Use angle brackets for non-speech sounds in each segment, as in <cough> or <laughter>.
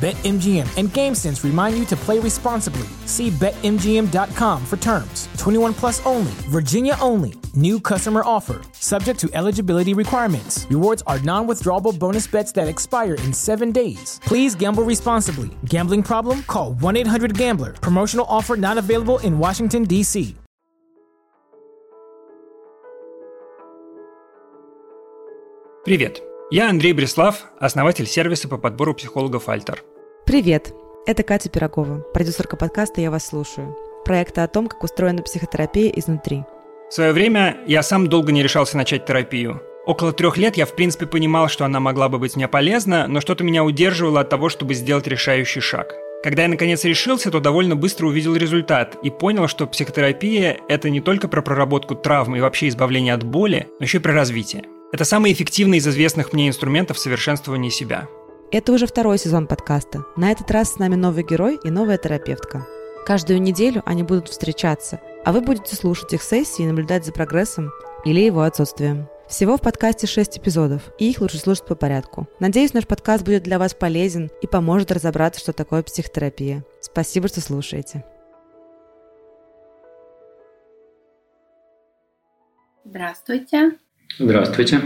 BetMGM and GameSense remind you to play responsibly. See BetMGM.com for terms. 21 plus only, Virginia only. New customer offer, subject to eligibility requirements. Rewards are non withdrawable bonus bets that expire in seven days. Please gamble responsibly. Gambling problem? Call 1 800 Gambler. Promotional offer not available in Washington, D.C. Привет! Я Андрей Бреслав, основатель сервиса по подбору психологов «Альтер». Привет! Это Катя Пирогова, продюсерка подкаста «Я вас слушаю», проекта о том, как устроена психотерапия изнутри. В свое время я сам долго не решался начать терапию. Около трех лет я в принципе понимал, что она могла бы быть мне полезна, но что-то меня удерживало от того, чтобы сделать решающий шаг. Когда я наконец решился, то довольно быстро увидел результат и понял, что психотерапия – это не только про проработку травм и вообще избавление от боли, но еще и про развитие. Это самый эффективный из известных мне инструментов совершенствования себя. Это уже второй сезон подкаста. На этот раз с нами новый герой и новая терапевтка. Каждую неделю они будут встречаться, а вы будете слушать их сессии и наблюдать за прогрессом или его отсутствием. Всего в подкасте 6 эпизодов, и их лучше слушать по порядку. Надеюсь, наш подкаст будет для вас полезен и поможет разобраться, что такое психотерапия. Спасибо, что слушаете. Здравствуйте. Здравствуйте.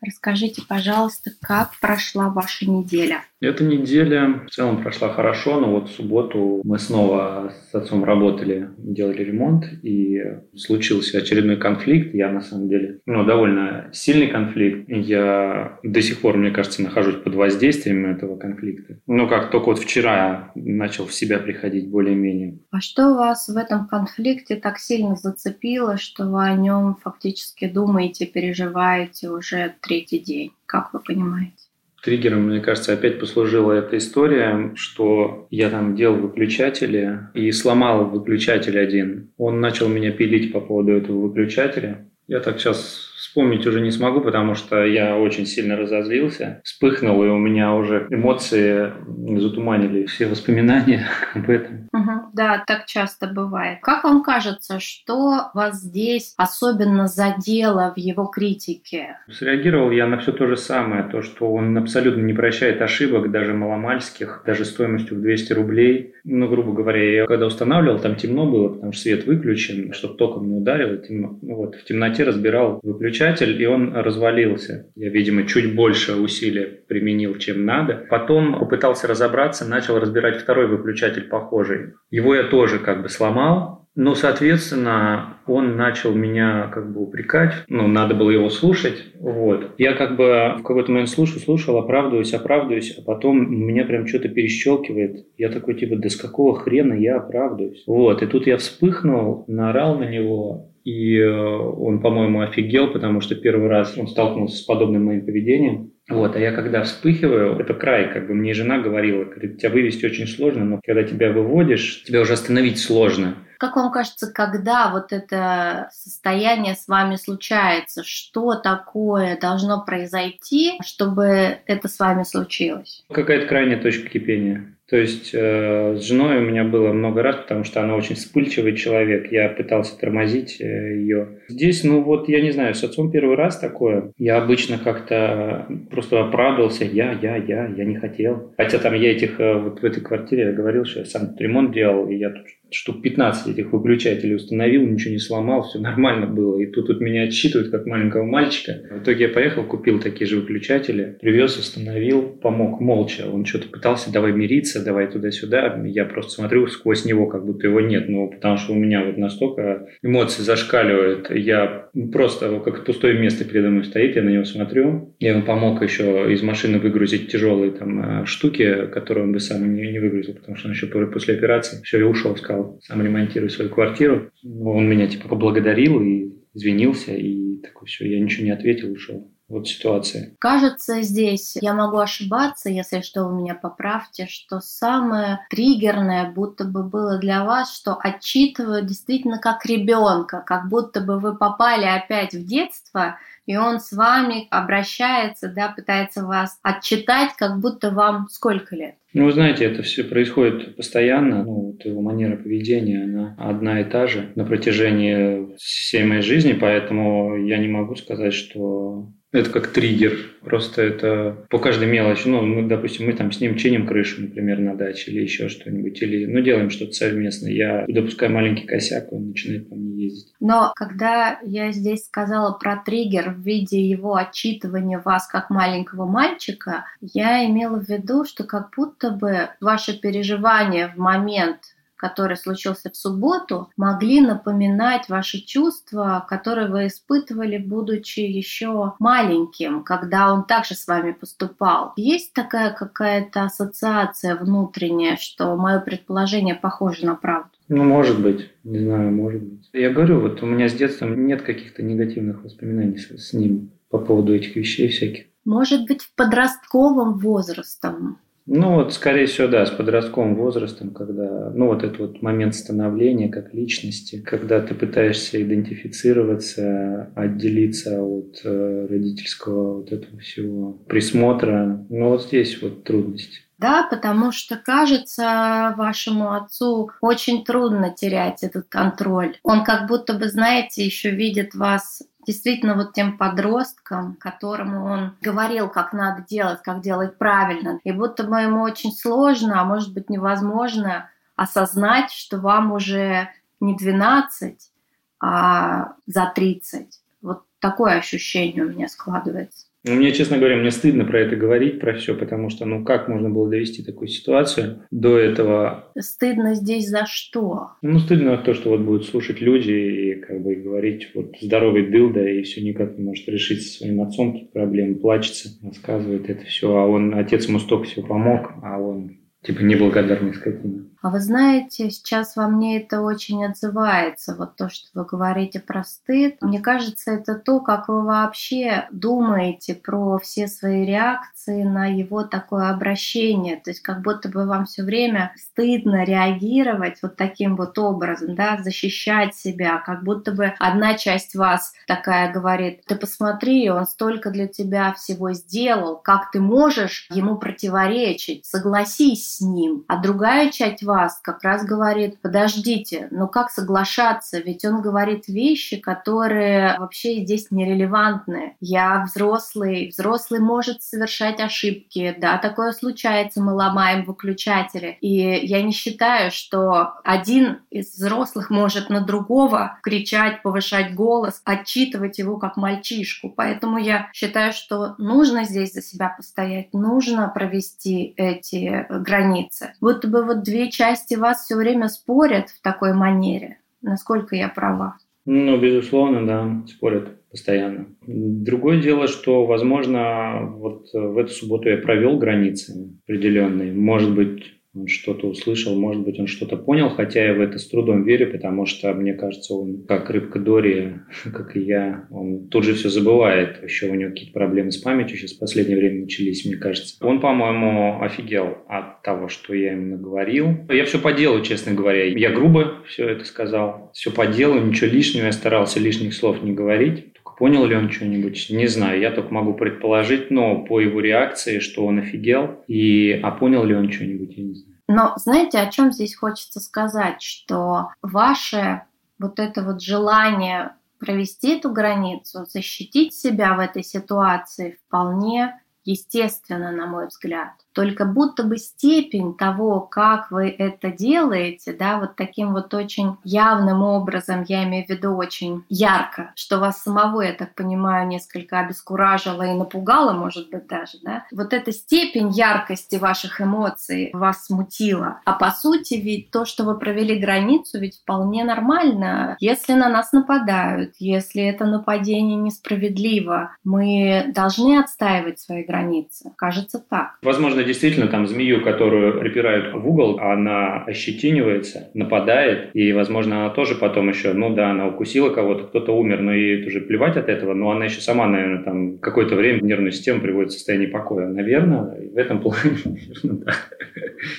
Расскажите, пожалуйста, как прошла ваша неделя? Эта неделя в целом прошла хорошо, но вот в субботу мы снова с отцом работали, делали ремонт, и случился очередной конфликт. Я, на самом деле, ну, довольно сильный конфликт. Я до сих пор, мне кажется, нахожусь под воздействием этого конфликта. Но как только вот вчера начал в себя приходить более-менее. А что вас в этом конфликте так сильно зацепило, что вы о нем фактически думаете, переживаете уже третий день? Как вы понимаете? Триггером, мне кажется, опять послужила эта история, что я там делал выключатели и сломал выключатель один. Он начал меня пилить по поводу этого выключателя. Я так сейчас вспомнить уже не смогу, потому что я очень сильно разозлился, вспыхнул, и у меня уже эмоции затуманили все воспоминания <laughs> об этом. Угу, да, так часто бывает. Как вам кажется, что вас здесь особенно задело в его критике? Среагировал я на все то же самое, то, что он абсолютно не прощает ошибок, даже маломальских, даже стоимостью в 200 рублей. Ну, грубо говоря, я когда устанавливал, там темно было, потому что свет выключен, чтобы током не ударило, темно. Ну, вот, в темноте разбирал выключатель, и он развалился. Я, видимо, чуть больше усилия применил, чем надо. Потом попытался разобраться, начал разбирать второй выключатель похожий. Его я тоже как бы сломал, но, соответственно, он начал меня как бы упрекать, ну, надо было его слушать, вот. Я как бы в какой-то момент слушал, слушал, оправдываюсь, оправдываюсь, а потом меня прям что-то перещелкивает. Я такой, типа, да с какого хрена я оправдываюсь? Вот, и тут я вспыхнул, наорал на него, и э, он, по-моему, офигел, потому что первый раз он столкнулся с подобным моим поведением. Вот, а я когда вспыхиваю, это край, как бы мне жена говорила, говорит, тебя вывести очень сложно, но когда тебя выводишь, тебя уже остановить сложно. Как вам кажется, когда вот это состояние с вами случается, что такое должно произойти, чтобы это с вами случилось? Какая-то крайняя точка кипения. То есть э, с женой у меня было много раз, потому что она очень вспыльчивый человек. Я пытался тормозить э, ее. Здесь, ну вот, я не знаю, с отцом первый раз такое. Я обычно как-то просто оправдывался. Я, я, я, я не хотел. Хотя там я этих, э, вот в этой квартире я говорил, что я сам ремонт делал, и я тут штук 15 этих выключателей установил, ничего не сломал, все нормально было. И тут, тут меня отсчитывают как маленького мальчика. В итоге я поехал, купил такие же выключатели, привез, установил, помог молча. Он что-то пытался, давай мириться, давай туда-сюда. Я просто смотрю сквозь него, как будто его нет. Ну, потому что у меня вот настолько эмоции зашкаливают. Я просто как пустое место передо мной стоит, я на него смотрю. Я ему помог еще из машины выгрузить тяжелые там э, штуки, которые он бы сам не, не выгрузил, потому что он еще после операции все и ушел, сказал, сказал, сам ремонтирую свою квартиру. Он меня типа поблагодарил и извинился, и такой, все, я ничего не ответил, ушел вот ситуации. Кажется, здесь я могу ошибаться, если что, вы меня поправьте, что самое триггерное будто бы было для вас, что отчитывают действительно как ребенка, как будто бы вы попали опять в детство, и он с вами обращается, да, пытается вас отчитать, как будто вам сколько лет? Ну, вы знаете, это все происходит постоянно. Ну, вот его манера поведения, она одна и та же на протяжении всей моей жизни, поэтому я не могу сказать, что это как триггер. Просто это по каждой мелочи. Ну, мы, допустим, мы там с ним чиним крышу, например, на даче или еще что-нибудь. Или, ну, делаем что-то совместно. Я допускаю маленький косяк, он начинает по мне ездить. Но когда я здесь сказала про триггер в виде его отчитывания вас как маленького мальчика, я имела в виду, что как будто бы ваше переживание в момент который случился в субботу, могли напоминать ваши чувства, которые вы испытывали, будучи еще маленьким, когда он также с вами поступал. Есть такая какая-то ассоциация внутренняя, что мое предположение похоже на правду? Ну, может быть, не знаю, может быть. Я говорю, вот у меня с детства нет каких-то негативных воспоминаний с, с ним по поводу этих вещей всяких. Может быть, в подростковом возрастом ну вот, скорее всего, да, с подростковым возрастом, когда, ну вот этот вот момент становления как личности, когда ты пытаешься идентифицироваться, отделиться от э, родительского вот этого всего присмотра, ну вот здесь вот трудности. Да, потому что, кажется, вашему отцу очень трудно терять этот контроль. Он как будто бы, знаете, еще видит вас действительно вот тем подростком, которому он говорил, как надо делать, как делать правильно. И будто бы ему очень сложно, а может быть невозможно осознать, что вам уже не 12, а за 30. Вот такое ощущение у меня складывается. Ну, мне, честно говоря, мне стыдно про это говорить, про все, потому что, ну, как можно было довести такую ситуацию до этого? Стыдно здесь за что? Ну, стыдно то, что вот будут слушать люди и как бы говорить, вот здоровый дылда и все никак не может решить со своим отцом какие проблемы, плачется, рассказывает это все, а он, отец ему столько всего помог, а он типа неблагодарный скотина. А вы знаете, сейчас во мне это очень отзывается, вот то, что вы говорите про стыд. Мне кажется, это то, как вы вообще думаете про все свои реакции на его такое обращение. То есть как будто бы вам все время стыдно реагировать вот таким вот образом, да, защищать себя, как будто бы одна часть вас такая говорит, ты посмотри, он столько для тебя всего сделал, как ты можешь ему противоречить, согласись с ним. А другая часть вас как раз говорит, подождите, но как соглашаться? Ведь он говорит вещи, которые вообще здесь нерелевантны. Я взрослый, взрослый может совершать ошибки, да, такое случается, мы ломаем выключатели. И я не считаю, что один из взрослых может на другого кричать, повышать голос, отчитывать его как мальчишку. Поэтому я считаю, что нужно здесь за себя постоять, нужно провести эти границы. Будто бы вот две части вас все время спорят в такой манере. Насколько я права? Ну, безусловно, да, спорят постоянно. Другое дело, что, возможно, вот в эту субботу я провел границы определенные. Может быть, он что-то услышал, может быть, он что-то понял, хотя я в это с трудом верю, потому что, мне кажется, он, как рыбка Дори, <laughs> как и я, он тут же все забывает. Еще у него какие-то проблемы с памятью сейчас в последнее время начались, мне кажется. Он, по-моему, офигел от того, что я ему наговорил. Я все по делу, честно говоря. Я грубо все это сказал. Все по делу, ничего лишнего. Я старался лишних слов не говорить. Понял ли он что-нибудь? Не знаю, я только могу предположить, но по его реакции, что он офигел, и а понял ли он что-нибудь, я не знаю. Но знаете, о чем здесь хочется сказать, что ваше вот это вот желание провести эту границу, защитить себя в этой ситуации вполне естественно, на мой взгляд. Только будто бы степень того, как вы это делаете, да, вот таким вот очень явным образом, я имею в виду очень ярко, что вас самого, я так понимаю, несколько обескуражило и напугало, может быть, даже, да, вот эта степень яркости ваших эмоций вас смутила. А по сути ведь то, что вы провели границу, ведь вполне нормально. Если на нас нападают, если это нападение несправедливо, мы должны отстаивать свои границы. Кажется так. Возможно, действительно там змею, которую припирают в угол, она ощетинивается, нападает, и, возможно, она тоже потом еще, ну да, она укусила кого-то, кто-то умер, но ей тоже плевать от этого, но она еще сама, наверное, там какое-то время нервную систему приводит в состояние покоя. Наверное, в этом плане, <laughs> наверное, да.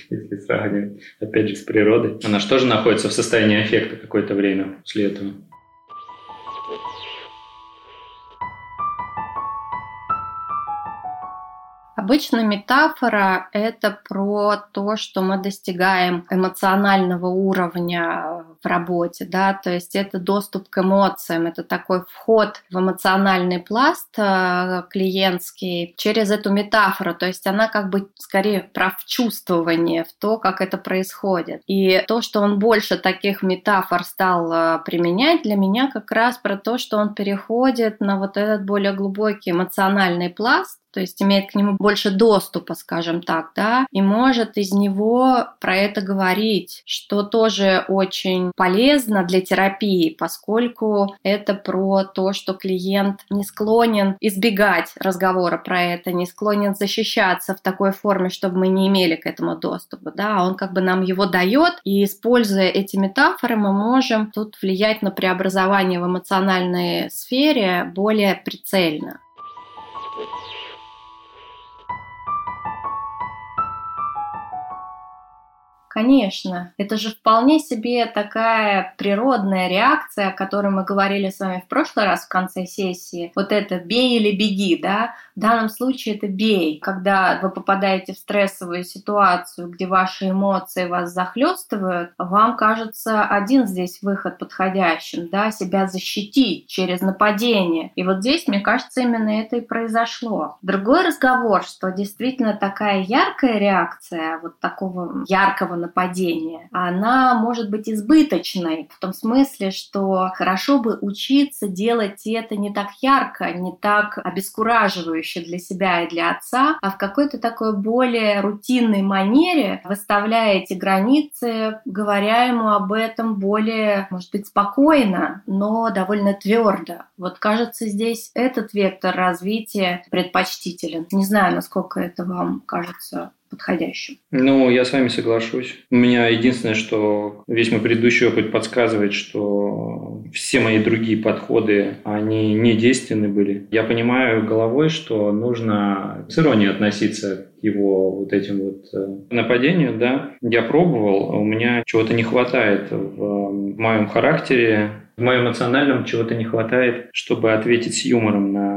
Если сравнивать, опять же, с природой. Она же тоже находится в состоянии аффекта какое-то время после этого. Обычно метафора — это про то, что мы достигаем эмоционального уровня в работе, да, то есть это доступ к эмоциям, это такой вход в эмоциональный пласт э, клиентский через эту метафору, то есть она как бы скорее про вчувствование в то, как это происходит. И то, что он больше таких метафор стал э, применять, для меня как раз про то, что он переходит на вот этот более глубокий эмоциональный пласт, то есть имеет к нему больше доступа, скажем так, да, и может из него про это говорить, что тоже очень полезно для терапии, поскольку это про то, что клиент не склонен избегать разговора про это, не склонен защищаться в такой форме, чтобы мы не имели к этому доступа, да, он как бы нам его дает, и используя эти метафоры, мы можем тут влиять на преобразование в эмоциональной сфере более прицельно. Конечно, это же вполне себе такая природная реакция, о которой мы говорили с вами в прошлый раз в конце сессии. Вот это «бей или беги», да? В данном случае это «бей». Когда вы попадаете в стрессовую ситуацию, где ваши эмоции вас захлестывают, вам кажется один здесь выход подходящим, да, себя защитить через нападение. И вот здесь, мне кажется, именно это и произошло. Другой разговор, что действительно такая яркая реакция, вот такого яркого нападения, она может быть избыточной в том смысле, что хорошо бы учиться делать это не так ярко, не так обескураживающе для себя и для отца, а в какой-то такой более рутинной манере, выставляя эти границы, говоря ему об этом более, может быть, спокойно, но довольно твердо. Вот кажется, здесь этот вектор развития предпочтителен. Не знаю, насколько это вам кажется подходящим. Ну, я с вами соглашусь. У меня единственное, что весь мой предыдущий опыт подсказывает, что все мои другие подходы, они не действенны были. Я понимаю головой, что нужно с иронией относиться к его вот этим вот э, нападению, да. Я пробовал, у меня чего-то не хватает в моем характере, в моем эмоциональном чего-то не хватает, чтобы ответить с юмором на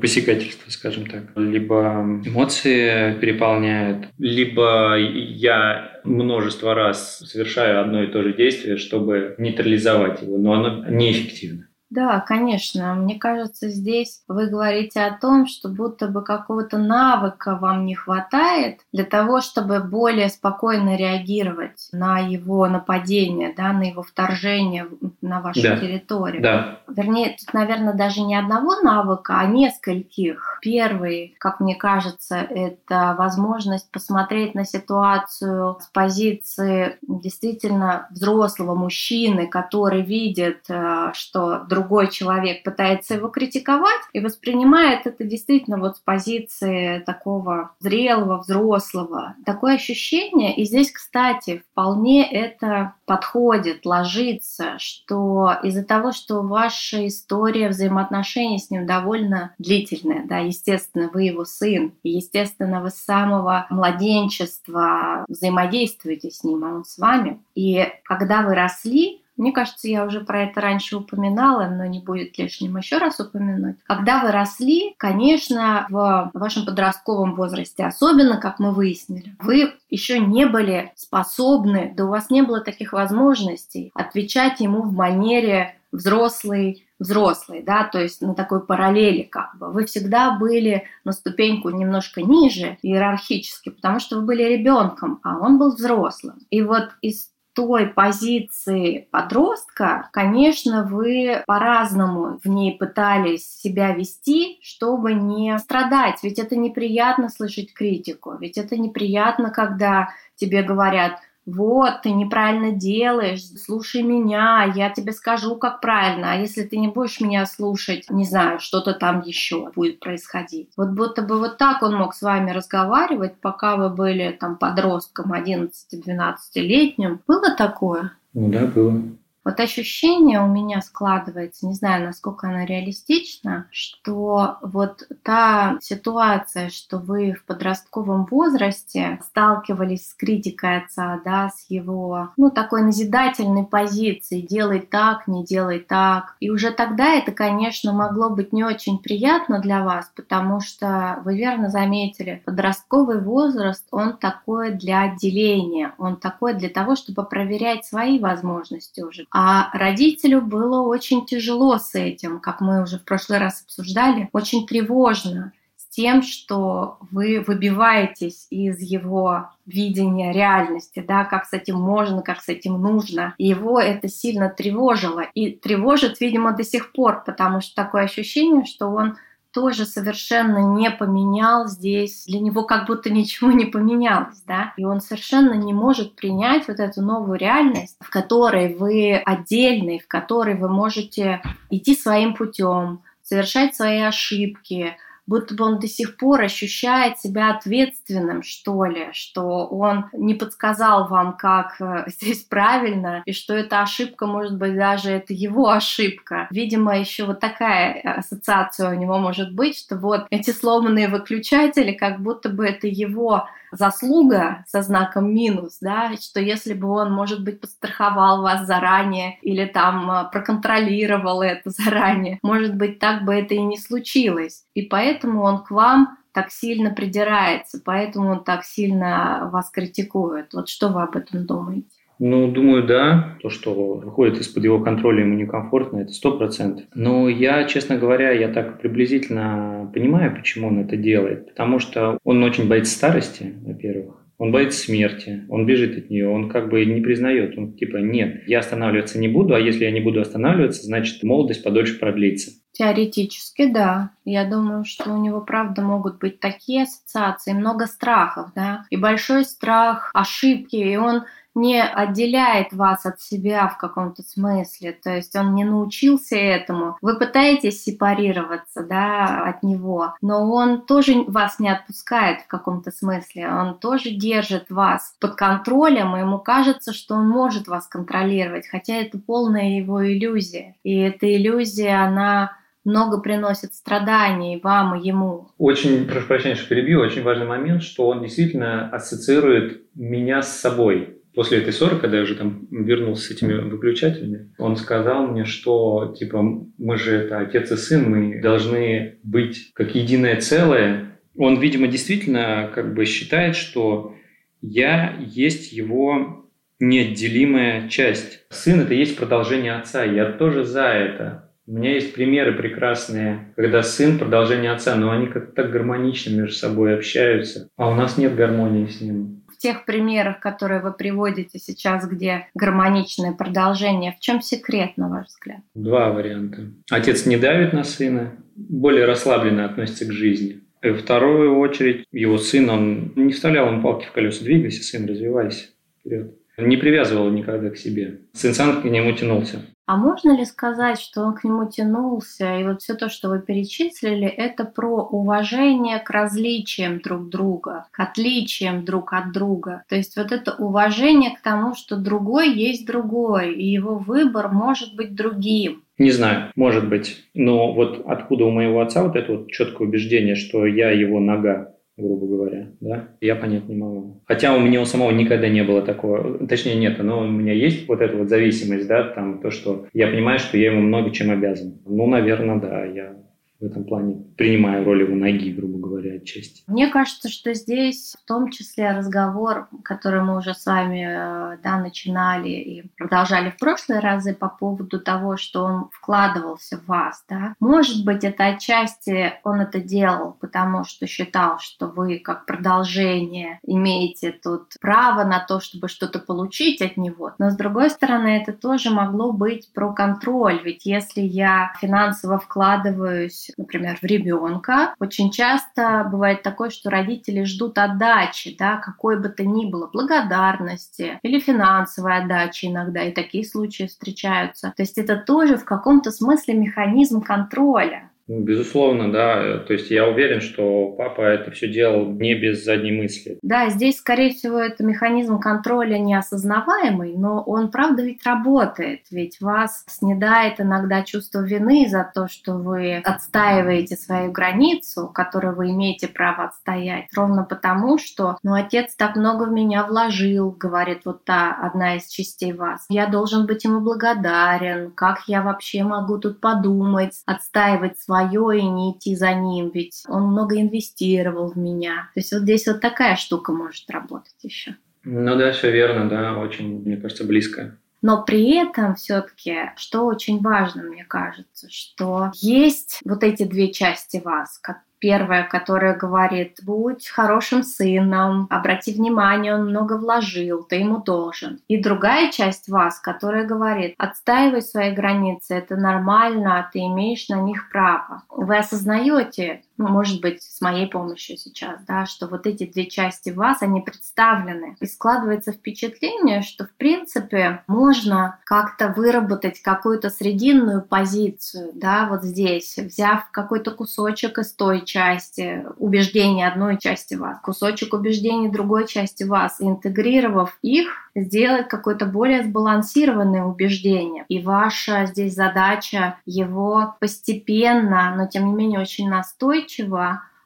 посягательство, скажем так. Либо эмоции переполняют, либо я множество раз совершаю одно и то же действие, чтобы нейтрализовать его, но оно неэффективно. Да, конечно. Мне кажется, здесь вы говорите о том, что будто бы какого-то навыка вам не хватает для того, чтобы более спокойно реагировать на его нападение, да, на его вторжение на вашу да. территорию. Да. Вернее, тут, наверное, даже не одного навыка, а нескольких. Первый, как мне кажется, это возможность посмотреть на ситуацию с позиции действительно взрослого мужчины, который видит, э, что друг другой человек пытается его критиковать и воспринимает это действительно вот с позиции такого зрелого, взрослого. Такое ощущение, и здесь, кстати, вполне это подходит, ложится, что из-за того, что ваша история взаимоотношений с ним довольно длительная, да, естественно, вы его сын, и, естественно, вы с самого младенчества взаимодействуете с ним, а он с вами. И когда вы росли, мне кажется, я уже про это раньше упоминала, но не будет лишним еще раз упомянуть. Когда вы росли, конечно, в вашем подростковом возрасте, особенно, как мы выяснили, вы еще не были способны, да у вас не было таких возможностей отвечать ему в манере взрослый взрослый, да, то есть на такой параллели как бы. Вы всегда были на ступеньку немножко ниже иерархически, потому что вы были ребенком, а он был взрослым. И вот из той позиции подростка, конечно, вы по-разному в ней пытались себя вести, чтобы не страдать. Ведь это неприятно слышать критику, ведь это неприятно, когда тебе говорят, вот, ты неправильно делаешь, слушай меня, я тебе скажу, как правильно, а если ты не будешь меня слушать, не знаю, что-то там еще будет происходить. Вот будто бы вот так он мог с вами разговаривать, пока вы были там подростком 11-12-летним. Было такое? Ну да, было. Вот ощущение у меня складывается, не знаю, насколько оно реалистично, что вот та ситуация, что вы в подростковом возрасте сталкивались с критикой отца, да, с его, ну, такой назидательной позиции, делай так, не делай так. И уже тогда это, конечно, могло быть не очень приятно для вас, потому что вы верно заметили, подростковый возраст, он такой для отделения, он такой для того, чтобы проверять свои возможности уже. А родителю было очень тяжело с этим, как мы уже в прошлый раз обсуждали, очень тревожно с тем, что вы выбиваетесь из его видения реальности, да, как с этим можно, как с этим нужно. И его это сильно тревожило. И тревожит, видимо, до сих пор, потому что такое ощущение, что он тоже совершенно не поменял здесь, для него как будто ничего не поменялось, да, и он совершенно не может принять вот эту новую реальность, в которой вы отдельный, в которой вы можете идти своим путем, совершать свои ошибки, будто бы он до сих пор ощущает себя ответственным, что ли, что он не подсказал вам, как э, <laughs> здесь правильно, и что эта ошибка, может быть, даже это его ошибка. Видимо, еще вот такая ассоциация у него может быть, что вот эти сломанные выключатели, как будто бы это его заслуга со знаком минус, да, что если бы он, может быть, подстраховал вас заранее или там а, проконтролировал это <laughs> заранее, может быть, так бы это и не случилось. И поэтому он к вам так сильно придирается, поэтому он так сильно вас критикует. Вот что вы об этом думаете? Ну, думаю, да. То, что выходит из-под его контроля, ему некомфортно, это сто процентов. Но я, честно говоря, я так приблизительно понимаю, почему он это делает. Потому что он очень боится старости, во-первых. Он боится смерти, он бежит от нее, он как бы не признает, он типа нет, я останавливаться не буду, а если я не буду останавливаться, значит молодость подольше продлится. Теоретически, да. Я думаю, что у него, правда, могут быть такие ассоциации, много страхов, да, и большой страх ошибки, и он не отделяет вас от себя в каком-то смысле, то есть он не научился этому. Вы пытаетесь сепарироваться да, от него, но он тоже вас не отпускает в каком-то смысле, он тоже держит вас под контролем, и ему кажется, что он может вас контролировать, хотя это полная его иллюзия. И эта иллюзия, она много приносит страданий вам и ему. Очень, прошу прощения, что перебью, очень важный момент, что он действительно ассоциирует меня с собой после этой ссоры, когда я уже там вернулся с этими выключателями, он сказал мне, что типа мы же это отец и сын, мы должны быть как единое целое. Он, видимо, действительно как бы считает, что я есть его неотделимая часть. Сын – это есть продолжение отца. Я тоже за это. У меня есть примеры прекрасные, когда сын – продолжение отца, но они как-то так гармонично между собой общаются, а у нас нет гармонии с ним тех примерах, которые вы приводите сейчас, где гармоничное продолжение, в чем секрет, на ваш взгляд? Два варианта. Отец не давит на сына, более расслабленно относится к жизни. И вторую очередь его сын, он не вставлял ему палки в колеса, двигайся, сын, развивайся вперед. Не привязывал никогда к себе. Сын сам к нему тянулся. А можно ли сказать, что он к нему тянулся, и вот все то, что вы перечислили, это про уважение к различиям друг друга, к отличиям друг от друга. То есть вот это уважение к тому, что другой есть другой, и его выбор может быть другим. Не знаю, может быть. Но вот откуда у моего отца вот это вот четкое убеждение, что я его нога, грубо говоря, да, я понять не могу. Хотя у меня у самого никогда не было такого, точнее нет, но у меня есть вот эта вот зависимость, да, там то, что я понимаю, что я ему много чем обязан. Ну, наверное, да, я в этом плане принимаю роль его ноги, грубо говоря, отчасти. Мне кажется, что здесь в том числе разговор, который мы уже с вами э, да, начинали и продолжали в прошлые разы по поводу того, что он вкладывался в вас. Да? Может быть, это отчасти он это делал, потому что считал, что вы как продолжение имеете тут право на то, чтобы что-то получить от него. Но с другой стороны, это тоже могло быть про контроль. Ведь если я финансово вкладываюсь вложить, например, в ребенка. Очень часто бывает такое, что родители ждут отдачи, да, какой бы то ни было, благодарности или финансовой отдачи иногда, и такие случаи встречаются. То есть это тоже в каком-то смысле механизм контроля. Ну, безусловно, да. То есть я уверен, что папа это все делал не без задней мысли. Да, здесь, скорее всего, это механизм контроля неосознаваемый, но он, правда, ведь работает. Ведь вас снедает иногда чувство вины за то, что вы отстаиваете свою границу, которую вы имеете право отстоять, ровно потому, что, ну, отец так много в меня вложил, говорит вот та одна из частей вас. Я должен быть ему благодарен. Как я вообще могу тут подумать, отстаивать свою свое и не идти за ним, ведь он много инвестировал в меня. То есть вот здесь вот такая штука может работать еще. Ну да, все верно, да, очень, мне кажется, близко. Но при этом все-таки, что очень важно, мне кажется, что есть вот эти две части вас, Первая, которая говорит, будь хорошим сыном, обрати внимание, он много вложил, ты ему должен. И другая часть вас, которая говорит, отстаивай свои границы, это нормально, ты имеешь на них право. Вы осознаете, ну, может быть, с моей помощью сейчас, да, что вот эти две части вас, они представлены. И складывается впечатление, что, в принципе, можно как-то выработать какую-то срединную позицию, да, вот здесь, взяв какой-то кусочек из той части убеждений одной части вас, кусочек убеждений другой части вас, интегрировав их, сделать какое-то более сбалансированное убеждение. И ваша здесь задача его постепенно, но тем не менее очень настойчиво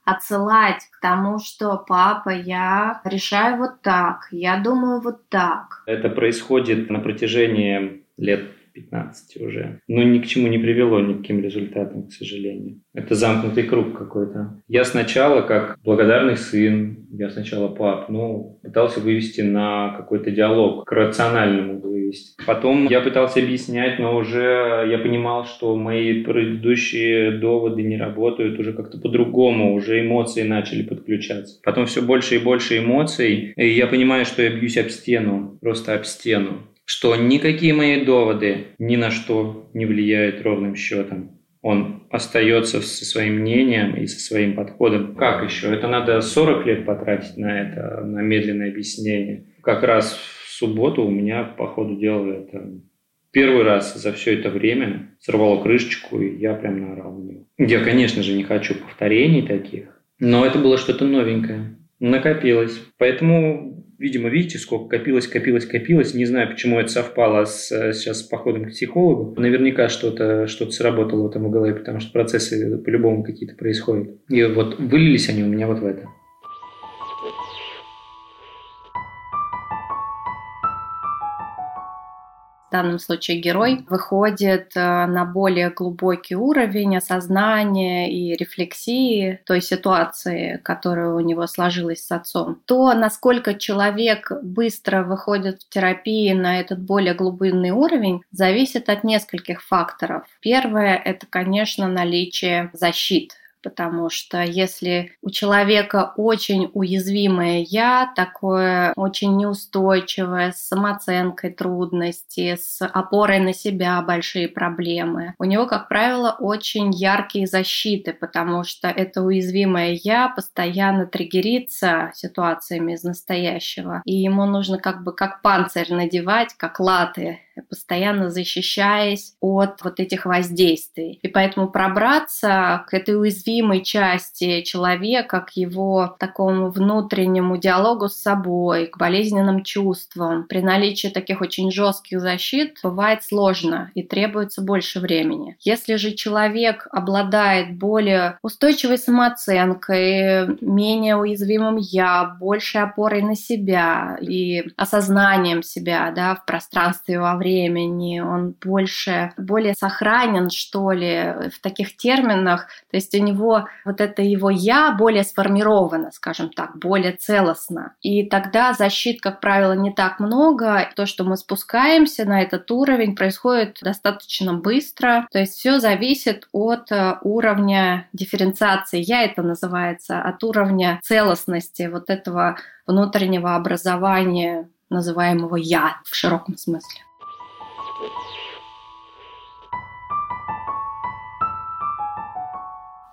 отсылать к тому, что папа, я решаю вот так, я думаю вот так. Это происходит на протяжении лет 15 уже. Но ни к чему не привело, ни к каким результатам, к сожалению. Это замкнутый круг какой-то. Я сначала, как благодарный сын, я сначала пап, ну, пытался вывести на какой-то диалог, к рациональному вывести. Потом я пытался объяснять, но уже я понимал, что мои предыдущие доводы не работают уже как-то по-другому, уже эмоции начали подключаться. Потом все больше и больше эмоций, и я понимаю, что я бьюсь об стену, просто об стену что никакие мои доводы ни на что не влияют ровным счетом. Он остается со своим мнением и со своим подходом. Как еще? Это надо 40 лет потратить на это, на медленное объяснение. Как раз в субботу у меня, по ходу дела, это первый раз за все это время сорвало крышечку, и я прям наорал на него. Я, конечно же, не хочу повторений таких, но это было что-то новенькое. Накопилось. Поэтому видимо, видите, сколько копилось, копилось, копилось. Не знаю, почему это совпало с, сейчас с походом к психологу. Наверняка что-то что сработало в этом голове, потому что процессы по-любому какие-то происходят. И вот вылились они у меня вот в это. Данном случае герой, выходит э, на более глубокий уровень осознания и рефлексии той ситуации, которая у него сложилась с отцом, то насколько человек быстро выходит в терапии на этот более глубинный уровень, зависит от нескольких факторов. Первое – это, конечно, наличие защит потому что если у человека очень уязвимое я, такое очень неустойчивое, с самооценкой трудности, с опорой на себя большие проблемы, у него, как правило, очень яркие защиты, потому что это уязвимое я постоянно триггерится ситуациями из настоящего, и ему нужно как бы как панцирь надевать, как латы постоянно защищаясь от вот этих воздействий. И поэтому пробраться к этой уязвимой части человека, к его такому внутреннему диалогу с собой, к болезненным чувствам, при наличии таких очень жестких защит бывает сложно и требуется больше времени. Если же человек обладает более устойчивой самооценкой, менее уязвимым я, большей опорой на себя и осознанием себя да, в пространстве во времени, он больше, более сохранен, что ли, в таких терминах. То есть у него вот это его «я» более сформировано, скажем так, более целостно. И тогда защит, как правило, не так много. То, что мы спускаемся на этот уровень, происходит достаточно быстро. То есть все зависит от э, уровня дифференциации. Я это называется, от уровня целостности вот этого внутреннего образования называемого «я» в широком смысле.